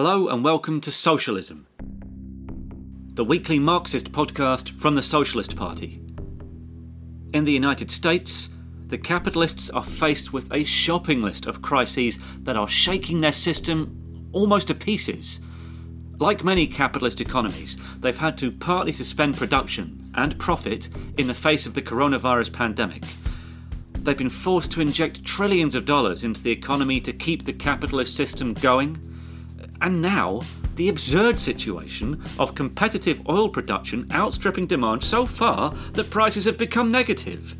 Hello and welcome to Socialism, the weekly Marxist podcast from the Socialist Party. In the United States, the capitalists are faced with a shopping list of crises that are shaking their system almost to pieces. Like many capitalist economies, they've had to partly suspend production and profit in the face of the coronavirus pandemic. They've been forced to inject trillions of dollars into the economy to keep the capitalist system going. And now, the absurd situation of competitive oil production outstripping demand so far that prices have become negative.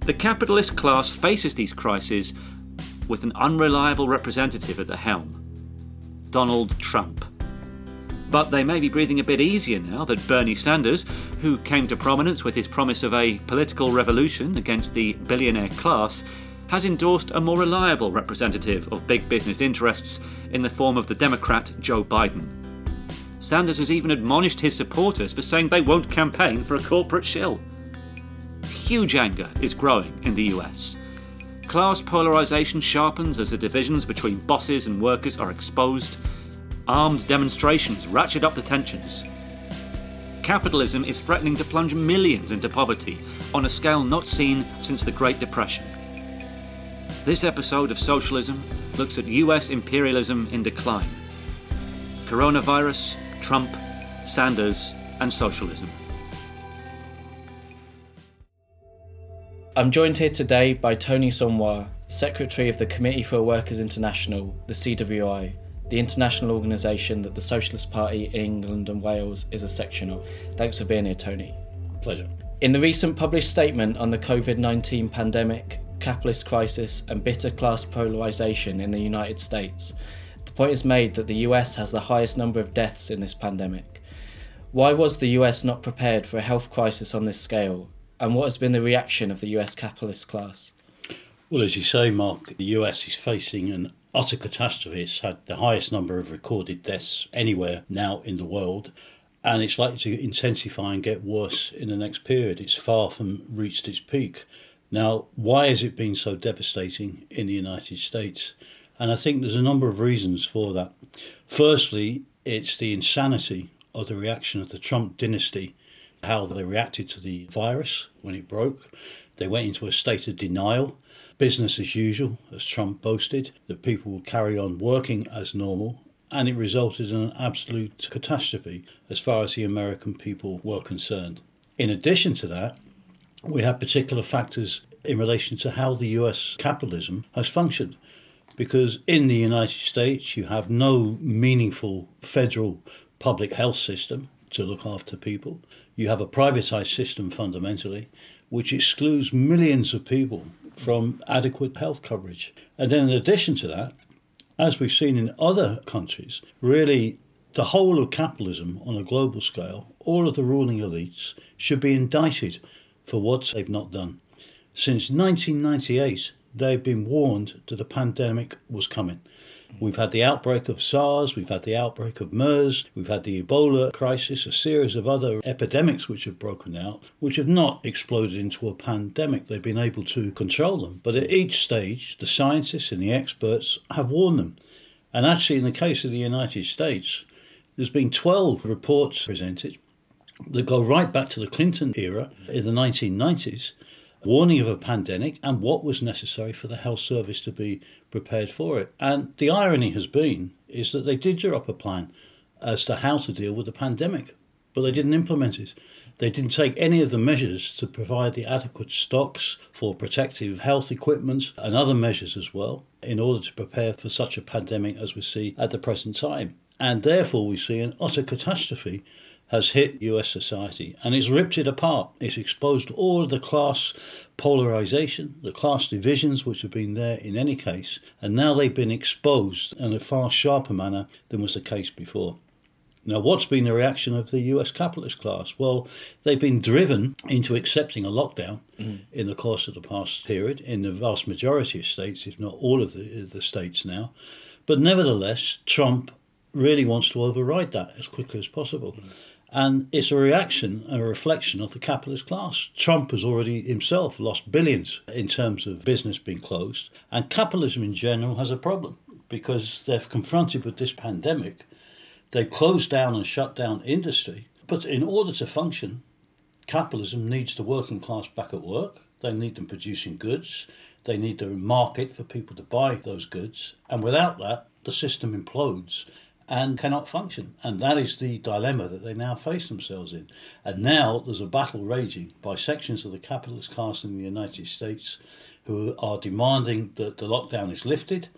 The capitalist class faces these crises with an unreliable representative at the helm Donald Trump. But they may be breathing a bit easier now that Bernie Sanders, who came to prominence with his promise of a political revolution against the billionaire class, has endorsed a more reliable representative of big business interests in the form of the Democrat Joe Biden. Sanders has even admonished his supporters for saying they won't campaign for a corporate shill. Huge anger is growing in the US. Class polarisation sharpens as the divisions between bosses and workers are exposed Armed demonstrations ratchet up the tensions. Capitalism is threatening to plunge millions into poverty on a scale not seen since the Great Depression. This episode of Socialism looks at US imperialism in decline. Coronavirus, Trump, Sanders, and socialism. I'm joined here today by Tony Saunois, Secretary of the Committee for Workers International, the CWI, the international organisation that the Socialist Party in England and Wales is a section of. Thanks for being here, Tony. Pleasure. In the recent published statement on the COVID 19 pandemic, capitalist crisis, and bitter class polarisation in the United States, the point is made that the US has the highest number of deaths in this pandemic. Why was the US not prepared for a health crisis on this scale? And what has been the reaction of the US capitalist class? Well, as you say, Mark, the US is facing an utter catastrophe. It's had the highest number of recorded deaths anywhere now in the world, and it's likely to intensify and get worse in the next period. It's far from reached its peak. Now, why has it been so devastating in the United States? And I think there's a number of reasons for that. Firstly, it's the insanity of the reaction of the Trump dynasty, how they reacted to the virus when it broke. They went into a state of denial business as usual, as Trump boasted, that people would carry on working as normal, and it resulted in an absolute catastrophe as far as the American people were concerned. In addition to that, we have particular factors in relation to how the US capitalism has functioned. Because in the United States, you have no meaningful federal public health system to look after people. You have a privatized system fundamentally, which excludes millions of people from adequate health coverage. And then, in addition to that, as we've seen in other countries, really the whole of capitalism on a global scale, all of the ruling elites should be indicted for what they've not done. Since 1998, they've been warned that a pandemic was coming. We've had the outbreak of SARS, we've had the outbreak of MERS, we've had the Ebola crisis, a series of other epidemics which have broken out, which have not exploded into a pandemic. They've been able to control them. But at each stage, the scientists and the experts have warned them. And actually, in the case of the United States, there's been 12 reports presented that go right back to the Clinton era in the 1990s warning of a pandemic and what was necessary for the health service to be prepared for it. And the irony has been is that they did draw up a plan as to how to deal with the pandemic, but they didn't implement it. They didn't take any of the measures to provide the adequate stocks for protective health equipment and other measures as well in order to prepare for such a pandemic as we see at the present time. And therefore, we see an utter catastrophe has hit US society and it's ripped it apart. It's exposed all the class polarization, the class divisions which have been there in any case, and now they've been exposed in a far sharper manner than was the case before. Now, what's been the reaction of the US capitalist class? Well, they've been driven into accepting a lockdown mm. in the course of the past period in the vast majority of states, if not all of the, the states now. But nevertheless, Trump really wants to override that as quickly as possible. Mm. And it's a reaction, and a reflection of the capitalist class. Trump has already himself lost billions in terms of business being closed, and capitalism in general has a problem because they're confronted with this pandemic. They've closed down and shut down industry. But in order to function, capitalism needs the working class back at work. They need them producing goods. They need the market for people to buy those goods. And without that, the system implodes and cannot function. And that is the dilemma that they now face themselves in. And now there's a battle raging by sections of the capitalist class in the United States who are demanding that the lockdown is lifted,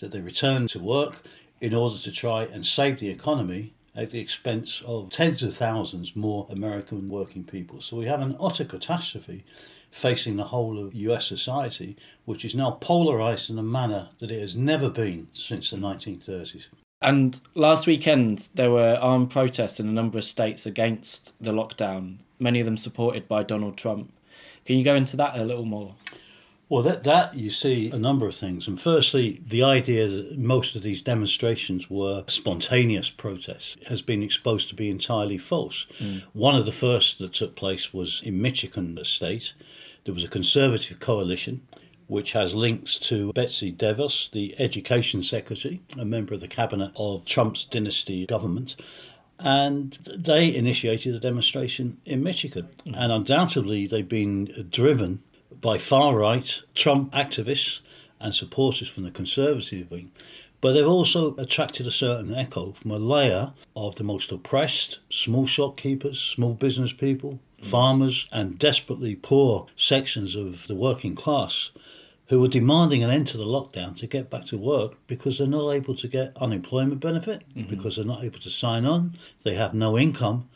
that they return to work in order to try and save the economy at the expense of tens of thousands more American working people. So we have an utter catastrophe facing the whole of US society, which is now polarized in a manner that it has never been since the 1930s. And last weekend, there were armed protests in a number of states against the lockdown, many of them supported by Donald Trump. Can you go into that a little more? Well, that, that you see a number of things. And firstly, the idea that most of these demonstrations were spontaneous protests has been exposed to be entirely false. Mm. One of the first that took place was in Michigan the State. There was a conservative coalition which has links to Betsy DeVos, the education secretary, a member of the cabinet of Trump's dynasty government. And they initiated a demonstration in Michigan. Mm. And undoubtedly, they've been driven by far right Trump activists and supporters from the conservative wing. But they've also attracted a certain echo from a layer of the most oppressed small shopkeepers, small business people, farmers, and desperately poor sections of the working class who are demanding an end to the lockdown to get back to work because they're not able to get unemployment benefit, mm-hmm. because they're not able to sign on, they have no income,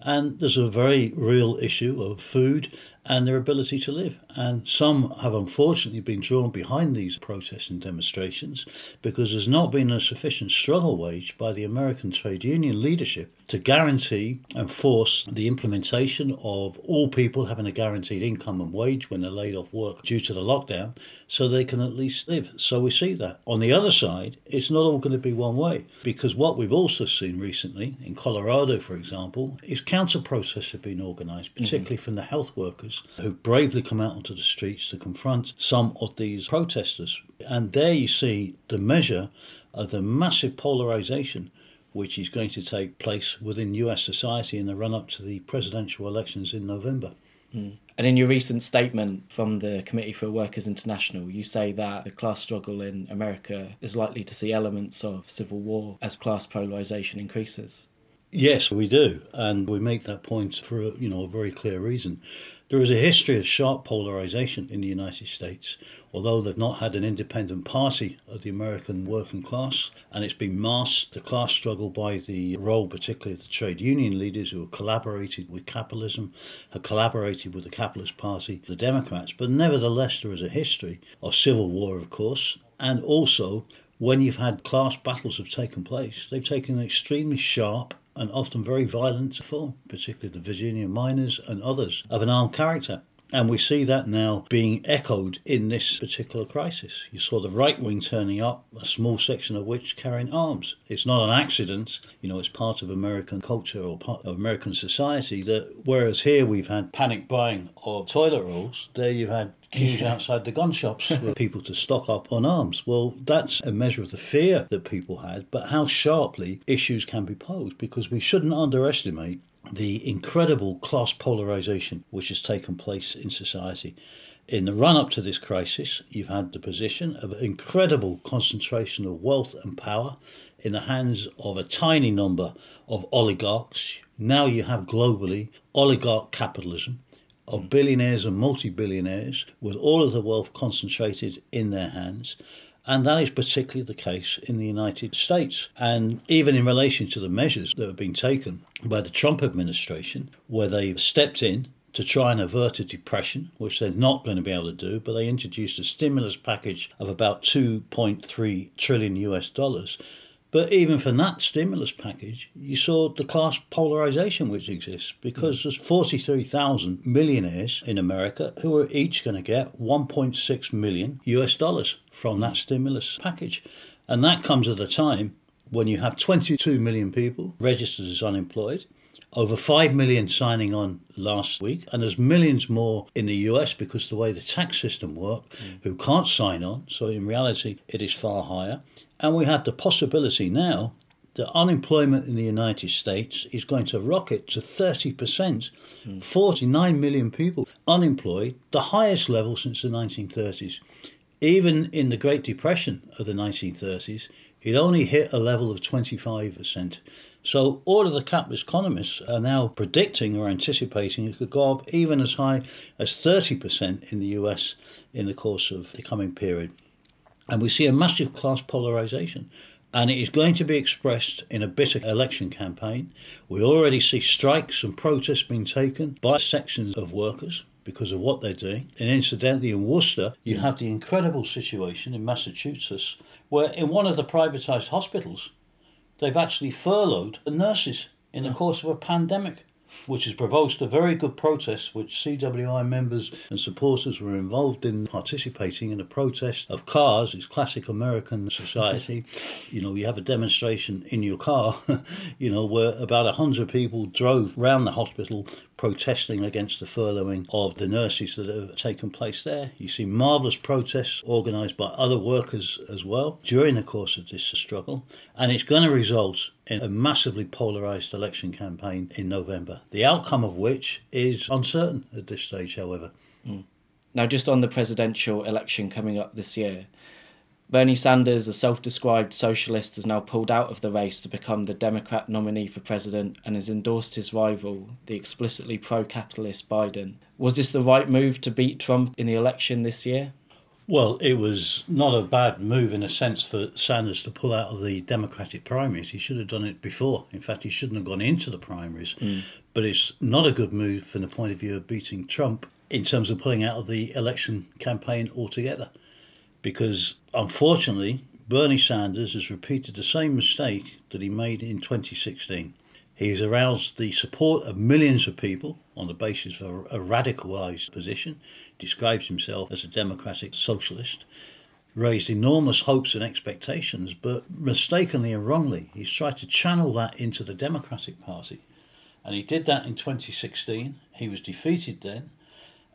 and there's a very real issue of food and their ability to live. And some have unfortunately been drawn behind these protests and demonstrations because there's not been a sufficient struggle waged by the American trade union leadership to guarantee and force the implementation of all people having a guaranteed income and wage when they're laid off work due to the lockdown so they can at least live. So we see that. On the other side, it's not all going to be one way because what we've also seen recently in Colorado, for example, is counter protests have been organized, mm-hmm. particularly mm-hmm. from the health workers who bravely come out onto the streets to confront some of these protesters. And there you see the measure of the massive polarization which is going to take place within US society in the run up to the presidential elections in November. Mm. And in your recent statement from the Committee for Workers International, you say that the class struggle in America is likely to see elements of civil war as class polarization increases. Yes, we do, and we make that point for you know a very clear reason. There is a history of sharp polarization in the United States, although they've not had an independent party of the American working class, and it's been masked, the class struggle, by the role, particularly of the trade union leaders who have collaborated with capitalism, have collaborated with the Capitalist Party, the Democrats. But nevertheless, there is a history of civil war, of course, and also when you've had class battles have taken place, they've taken an extremely sharp and often very violent form, particularly the Virginia miners and others of an armed character. And we see that now being echoed in this particular crisis. You saw the right wing turning up, a small section of which carrying arms. It's not an accident, you know, it's part of American culture or part of American society that whereas here we've had panic buying of toilet rolls, there you've had queues outside the gun shops for people to stock up on arms. Well, that's a measure of the fear that people had, but how sharply issues can be posed because we shouldn't underestimate the incredible class polarization which has taken place in society. In the run up to this crisis, you've had the position of incredible concentration of wealth and power in the hands of a tiny number of oligarchs. Now you have globally oligarch capitalism of billionaires and multi billionaires with all of the wealth concentrated in their hands. And that is particularly the case in the United States. And even in relation to the measures that have been taken by the Trump administration, where they've stepped in to try and avert a depression, which they're not going to be able to do, but they introduced a stimulus package of about 2.3 trillion US dollars but even from that stimulus package, you saw the class polarization which exists because mm. there's 43,000 millionaires in America who are each going to get 1.6 million US dollars from that stimulus package. And that comes at a time when you have 22 million people registered as unemployed, over 5 million signing on last week, and there's millions more in the US because the way the tax system works mm. who can't sign on. So in reality, it is far higher And we have the possibility now that unemployment in the United States is going to rocket to 30%. Mm. 49 million people unemployed, the highest level since the 1930s. Even in the Great Depression of the 1930s, it only hit a level of 25%. So all of the capitalist economists are now predicting or anticipating it could go up even as high as 30% in the US in the course of the coming period. And we see a massive class polarization. And it is going to be expressed in a bitter election campaign. We already see strikes and protests being taken by sections of workers because of what they're doing. And incidentally, in Worcester, you have the incredible situation in Massachusetts where, in one of the privatized hospitals, they've actually furloughed the nurses in the course of a pandemic which has provoked a very good protest, which CWI members and supporters were involved in participating in a protest of cars. It's classic American society. you know, you have a demonstration in your car, you know, where about a hundred people drove round the hospital protesting against the furloughing of the nurses that have taken place there. You see marvellous protests organised by other workers as well during the course of this struggle, and it's going to result in a massively polarised election campaign in November, the outcome of which is uncertain at this stage, however. Mm. Now, just on the presidential election coming up this year, Bernie Sanders, a self described socialist, has now pulled out of the race to become the Democrat nominee for president and has endorsed his rival, the explicitly pro capitalist Biden. Was this the right move to beat Trump in the election this year? Well, it was not a bad move in a sense for Sanders to pull out of the Democratic primaries. He should have done it before. In fact, he shouldn't have gone into the primaries. Mm. But it's not a good move from the point of view of beating Trump in terms of pulling out of the election campaign altogether because unfortunately, Bernie Sanders has repeated the same mistake that he made in 2016. He's aroused the support of millions of people on the basis of a radicalised position, describes himself as a democratic socialist, raised enormous hopes and expectations, but mistakenly and wrongly, he's tried to channel that into the Democratic Party. And he did that in 2016. He was defeated then,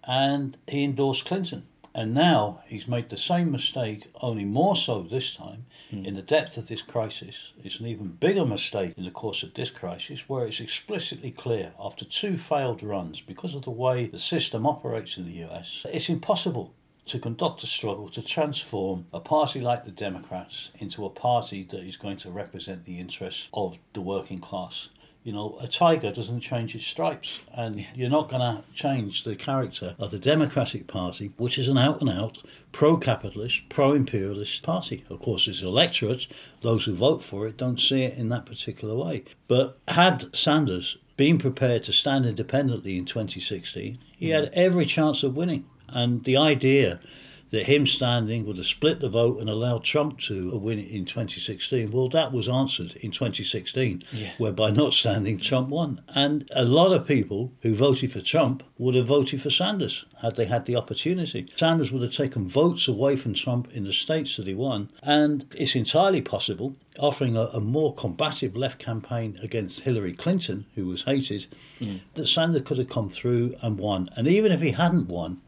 and he endorsed Clinton. And now he's made the same mistake, only more so this time, mm. in the depth of this crisis. It's an even bigger mistake in the course of this crisis, where it's explicitly clear, after two failed runs, because of the way the system operates in the US, it's impossible to conduct a struggle to transform a party like the Democrats into a party that is going to represent the interests of the working class you know, a tiger doesn't change its stripes, and you're not going to change the character of the Democratic Party, which is an out and out pro capitalist, pro imperialist party. Of course, its electorate, those who vote for it, don't see it in that particular way. But had Sanders been prepared to stand independently in 2016, he mm. had every chance of winning. And the idea that him standing would have split the vote and allowed Trump to win it in 2016. Well, that was answered in 2016, yeah. whereby not standing, Trump won. And a lot of people who voted for Trump would have voted for Sanders had they had the opportunity. Sanders would have taken votes away from Trump in the states that he won. And it's entirely possible offering a, a, more combative left campaign against Hillary Clinton, who was hated, mm. that Sanders could have come through and won. And even if he hadn't won,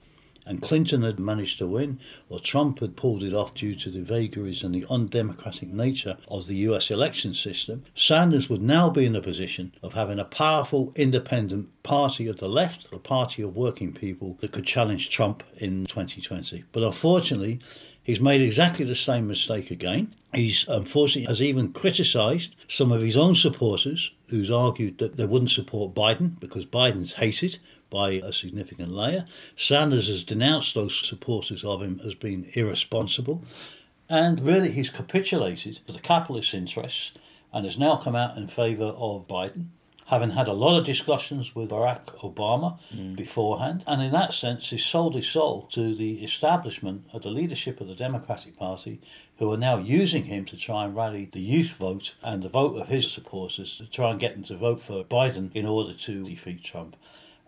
and Clinton had managed to win, or Trump had pulled it off due to the vagaries and the undemocratic nature of the US election system, Sanders would now be in a position of having a powerful independent party of the left, the party of working people that could challenge Trump in 2020. But unfortunately, He's made exactly the same mistake again. He's unfortunately has even criticised some of his own supporters who's argued that they wouldn't support Biden because Biden's hated by a significant layer. Sanders has denounced those supporters of him as being irresponsible. And really, he's capitulated to the capitalist interests and has now come out in favour of Biden, having had a lot of discussions with Barack Obama mm. beforehand. And in that sense, he's sold his soul to the establishment of the leadership of the Democratic Party, who are now using him to try and rally the youth vote and the vote of his supporters to try and get them to vote for Biden in order to defeat Trump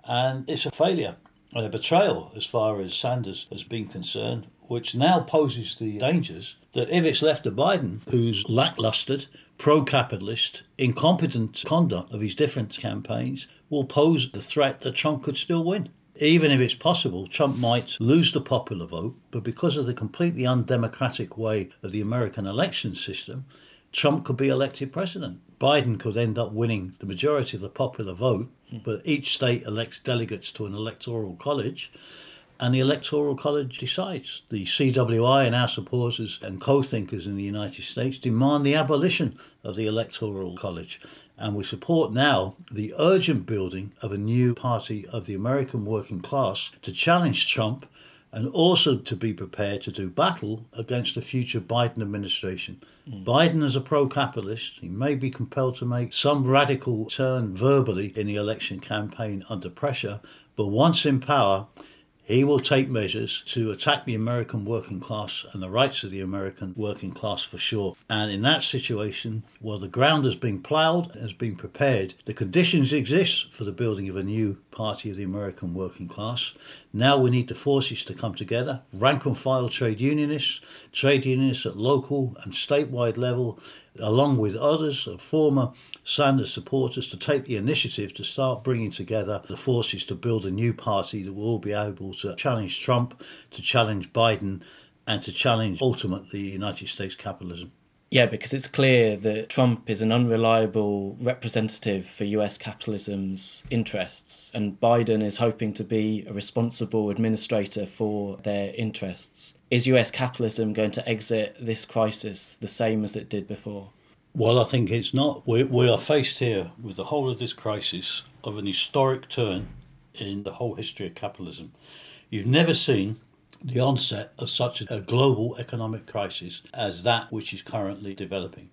and it's a failure and a betrayal as far as Sanders has been concerned, which now poses the dangers that if it's left to Biden, who's lackluster, pro capitalist, incompetent conduct of his different campaigns, will pose the threat that Trump could still win. even if it's possible, Trump might lose the popular vote, but because of the completely undemocratic way of the American election system, Trump could be elected president. Biden could end up winning the majority of the popular vote, hmm. but each state elects delegates to an electoral college, and the electoral college decides. The CWI and our supporters and co thinkers in the United States demand the abolition of the electoral college. And we support now the urgent building of a new party of the American working class to challenge Trump and also to be prepared to do battle against the future Biden administration. Mm. Biden is a pro capitalist. He may be compelled to make some radical turn verbally in the election campaign under pressure, but once in power, he will take measures to attack the American working class and the rights of the American working class for sure. And in that situation, while the ground has been ploughed, has been prepared, the conditions exist for the building of a new party of the American working class. Now we need the forces to come together rank and file trade unionists, trade unionists at local and statewide level, along with others, former Sanders supporters, to take the initiative to start bringing together the forces to build a new party that will all be able to challenge Trump, to challenge Biden, and to challenge ultimately United States capitalism. Yeah, because it's clear that Trump is an unreliable representative for US capitalism's interests, and Biden is hoping to be a responsible administrator for their interests. Is US capitalism going to exit this crisis the same as it did before? Well, I think it's not. We, we are faced here with the whole of this crisis of an historic turn in the whole history of capitalism. You've never seen the onset of such a global economic crisis as that which is currently developing.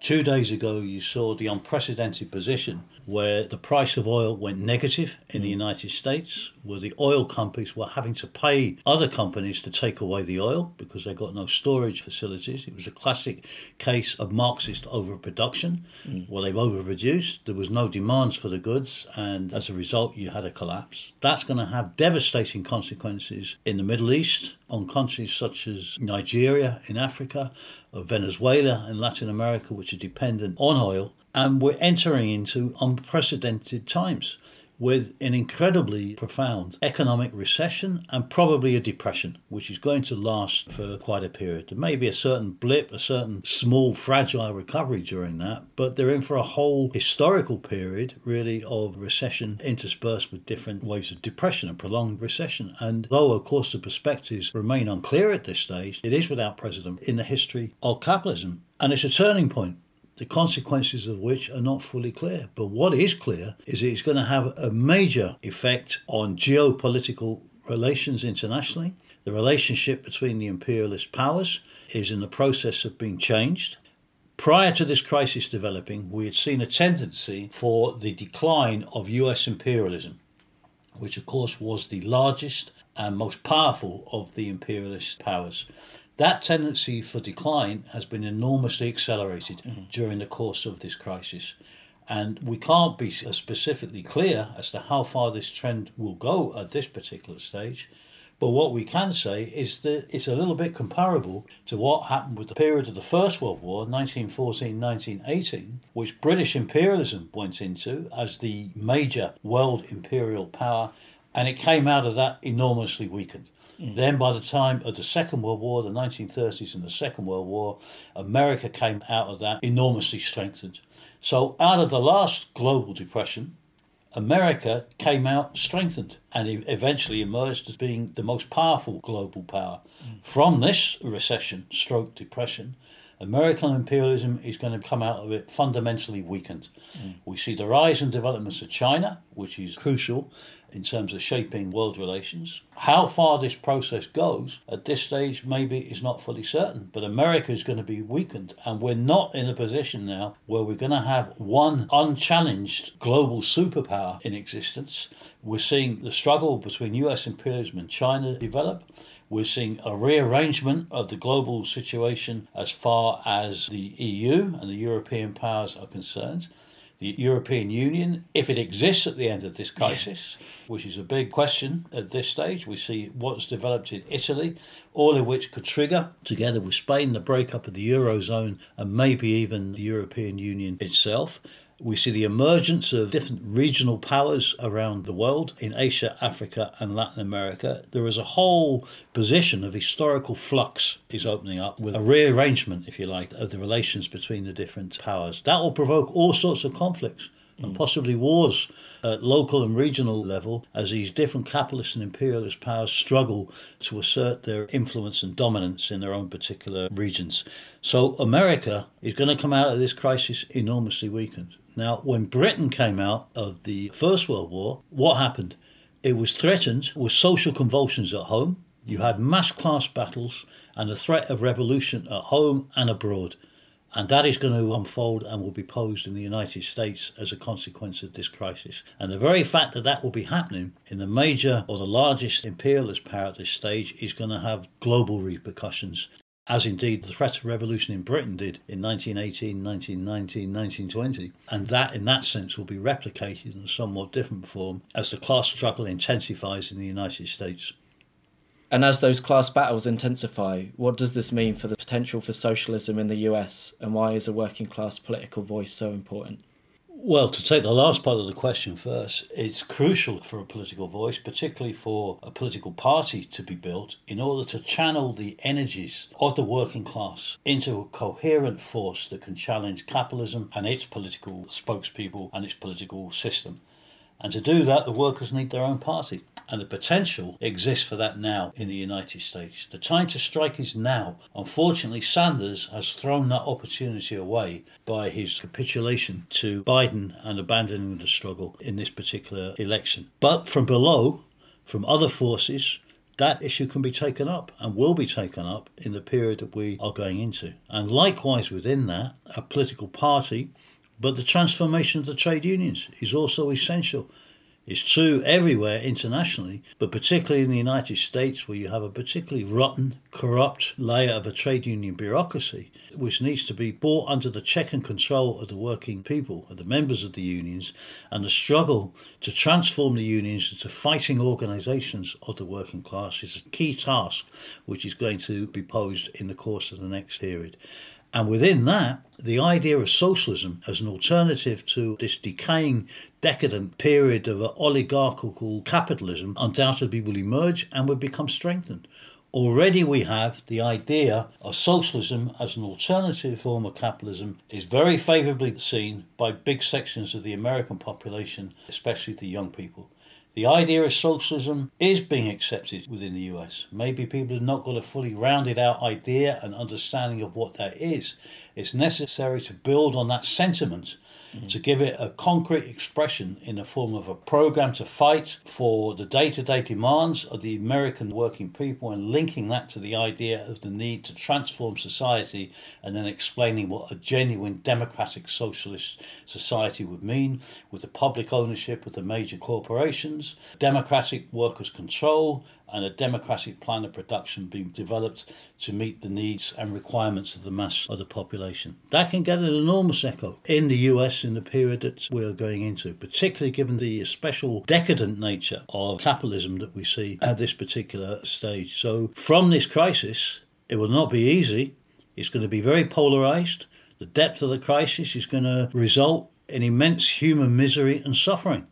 Two days ago, you saw the unprecedented position where the price of oil went negative in the United States, where the oil companies were having to pay other companies to take away the oil because they got no storage facilities. It was a classic case of Marxist overproduction. Mm. Well, they've overproduced, there was no demands for the goods, and as a result, you had a collapse. That's going to have devastating consequences in the Middle East on countries such as Nigeria in Africa, or Venezuela in Latin America, which are dependent on oil and we're entering into unprecedented times with an incredibly profound economic recession and probably a depression, which is going to last for quite a period. There may be a certain blip, a certain small, fragile recovery during that, but they're in for a whole historical period, really, of recession interspersed with different waves of depression and prolonged recession. And though, of course, the perspectives remain unclear at this stage, it is without precedent in the history of capitalism. And it's a turning point the consequences of which are not fully clear. But what is clear is it's going to have a major effect on geopolitical relations internationally. The relationship between the imperialist powers is in the process of being changed. Prior to this crisis developing, we had seen a tendency for the decline of US imperialism, which of course was the largest and most powerful of the imperialist powers. That tendency for decline has been enormously accelerated mm-hmm. during the course of this crisis. And we can't be specifically clear as to how far this trend will go at this particular stage. But what we can say is that it's a little bit comparable to what happened with the period of the First World War, 1914 1918, which British imperialism went into as the major world imperial power, and it came out of that enormously weakened. Mm. Then, by the time of the Second World War, the 1930s and the Second World War, America came out of that enormously strengthened. So, out of the last global depression, America came out strengthened and eventually emerged as being the most powerful global power. Mm. From this recession, stroke depression, American imperialism is going to come out of it fundamentally weakened. Mm. We see the rise and developments of China, which is crucial in terms of shaping world relations. How far this process goes at this stage maybe is not fully certain, but America is going to be weakened, and we're not in a position now where we're going to have one unchallenged global superpower in existence. We're seeing the struggle between US imperialism and China develop. We're seeing a rearrangement of the global situation as far as the EU and the European powers are concerned the European Union, if it exists at the end of this crisis, which is a big question at this stage. We see what's developed in Italy, all of which could trigger, together with Spain, the breakup of the Eurozone and maybe even the European Union itself. We see the emergence of different regional powers around the world in Asia, Africa, and Latin America. There is a whole position of historical flux is opening up with a rearrangement, if you like, of the relations between the different powers. That will provoke all sorts of conflicts and mm. possibly wars at local and regional level as these different capitalist and imperialist powers struggle to assert their influence and dominance in their own particular regions. So America is going to come out of this crisis enormously weakened. Now, when Britain came out of the First World War, what happened? It was threatened with social convulsions at home. You had mass class battles and the threat of revolution at home and abroad. And that is going to unfold and will be posed in the United States as a consequence of this crisis. And the very fact that that will be happening in the major or the largest imperialist power at this stage is going to have global repercussions as indeed the threat of revolution in Britain did in 1918, 1919, 1920. And that, in that sense, will be replicated in a somewhat different form as the class struggle intensifies in the United States. And as those class battles intensify, what does this mean for the potential for socialism in the US, and why is a working class political voice so important? Well, to take the last part of the question first, it's crucial for a political voice, particularly for a political party to be built, in order to channel the energies of the working class into a coherent force that can challenge capitalism and its political spokespeople and its political system. And to do that, the workers need their own party. And the potential exists for that now in the United States. The time to strike is now. Unfortunately, Sanders has thrown that opportunity away by his capitulation to Biden and abandoning the struggle in this particular election. But from below, from other forces, that issue can be taken up and will be taken up in the period that we are going into. And likewise, within that, a political party, but the transformation of the trade unions is also essential it's true everywhere internationally, but particularly in the United States, where you have a particularly rotten, corrupt layer of a trade union bureaucracy, which needs to be brought under the check and control of the working people, of the members of the unions, and the struggle to transform the unions into fighting organisations of the working class is a key task which is going to be posed in the course of the next period. And within that, the idea of socialism as an alternative to this decaying, decadent period of oligarchical capitalism undoubtedly will emerge and will become strengthened. Already we have the idea of socialism as an alternative form of capitalism is very favourably seen by big sections of the American population, especially the young people. The idea of socialism is being accepted within the US. Maybe people have not got a fully rounded out idea and understanding of what that is. It's necessary to build on that sentiment mm. to give it a concrete expression in the form of a program to fight for the day to day demands of the American working people and linking that to the idea of the need to transform society and then explaining what a genuine democratic socialist society would mean with the public ownership of the major corporations, democratic workers' control, and a democratic plan of production being developed to meet the needs and requirements of the mass of the population. That can get an enormous echo in the US in the period that we're going into, particularly given the special decadent nature of capitalism that we see at this particular stage. So, from this crisis, it will not be easy. It's going to be very polarized. The depth of the crisis is going to result in immense human misery and suffering.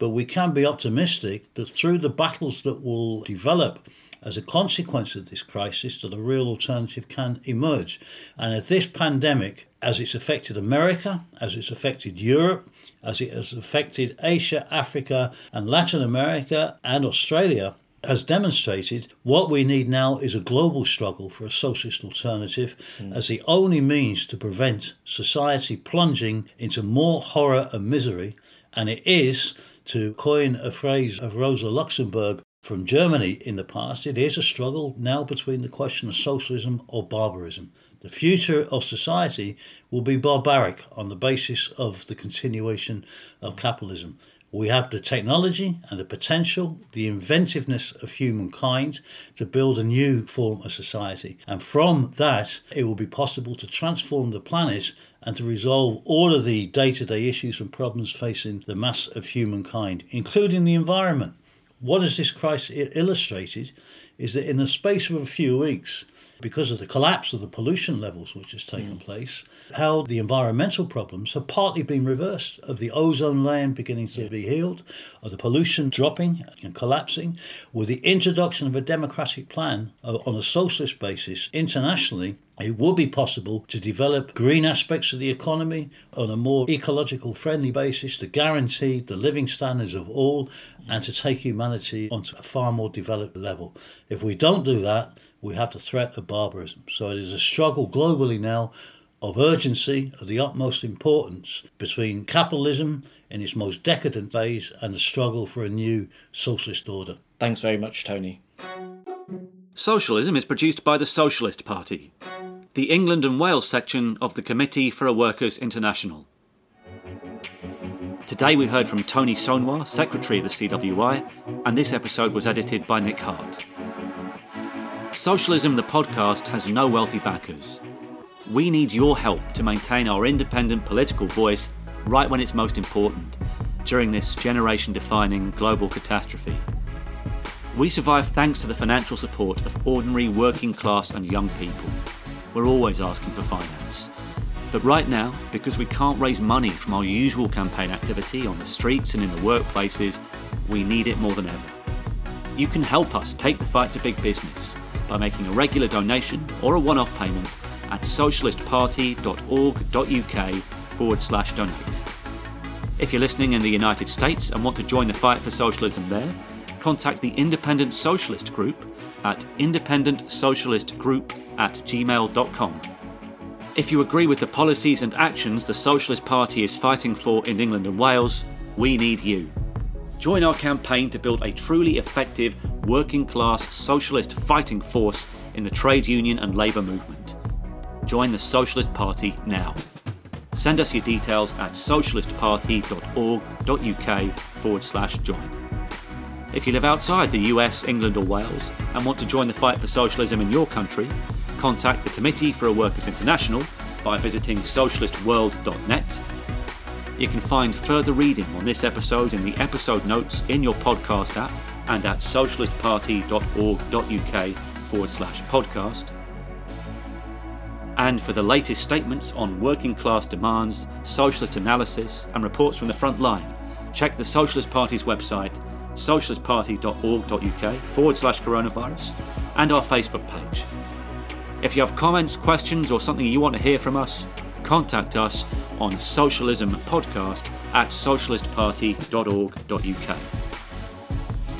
But we can be optimistic that through the battles that will develop as a consequence of this crisis, that a real alternative can emerge. And as this pandemic, as it's affected America, as it's affected Europe, as it has affected Asia, Africa, and Latin America, and Australia, has demonstrated what we need now is a global struggle for a socialist alternative mm. as the only means to prevent society plunging into more horror and misery. And it is to coin a phrase of Rosa Luxemburg from Germany in the past, it is a struggle now between the question of socialism or barbarism. The future of society will be barbaric on the basis of the continuation of capitalism. We have the technology and the potential, the inventiveness of humankind to build a new form of society. And from that, it will be possible to transform the planet and to resolve all of the day to day issues and problems facing the mass of humankind, including the environment. What has this crisis illustrated is that in the space of a few weeks, because of the collapse of the pollution levels which has taken mm. place, how the environmental problems have partly been reversed of the ozone layer beginning to be healed, of the pollution dropping and collapsing, with the introduction of a democratic plan uh, on a socialist basis internationally it would be possible to develop green aspects of the economy on a more ecological friendly basis to guarantee the living standards of all and to take humanity onto a far more developed level. If we don't do that, we have the threat of barbarism. So it is a struggle globally now of urgency, of the utmost importance between capitalism in its most decadent phase and the struggle for a new socialist order. Thanks very much, Tony. Socialism is produced by the Socialist Party, the England and Wales section of the Committee for a Workers' International. Today we heard from Tony Saunois, Secretary of the CWI, and this episode was edited by Nick Hart. Socialism the podcast has no wealthy backers. We need your help to maintain our independent political voice right when it's most important, during this generation defining global catastrophe. We survive thanks to the financial support of ordinary working class and young people. We're always asking for finance. But right now, because we can't raise money from our usual campaign activity on the streets and in the workplaces, we need it more than ever. You can help us take the fight to big business by making a regular donation or a one off payment at socialistparty.org.uk forward slash donate. If you're listening in the United States and want to join the fight for socialism there, contact the Independent Socialist Group at independentsocialistgroup at gmail.com. If you agree with the policies and actions the Socialist Party is fighting for in England and Wales, we need you. Join our campaign to build a truly effective working class socialist fighting force in the trade union and labour movement. Join the Socialist Party now. Send us your details at socialistparty.org.uk forward slash join. If you live outside the US, England, or Wales and want to join the fight for socialism in your country, contact the Committee for a Workers' International by visiting socialistworld.net you can find further reading on this episode in the episode notes in your podcast app and at socialistparty.org.uk forward slash podcast. And for the latest statements on working class demands, socialist analysis, and reports from the front line, check the Socialist Party's website, socialistparty.org.uk forward slash coronavirus, and our Facebook page. If you have comments, questions, or something you want to hear from us, contact us on socialismpodcast at socialistparty.org.uk.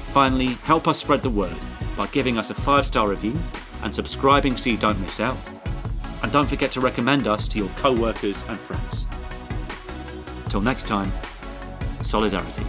Finally, help us spread the word by giving us a five star review and subscribing so you don't miss out. And don't forget to recommend us to your co workers and friends. Until next time, solidarity.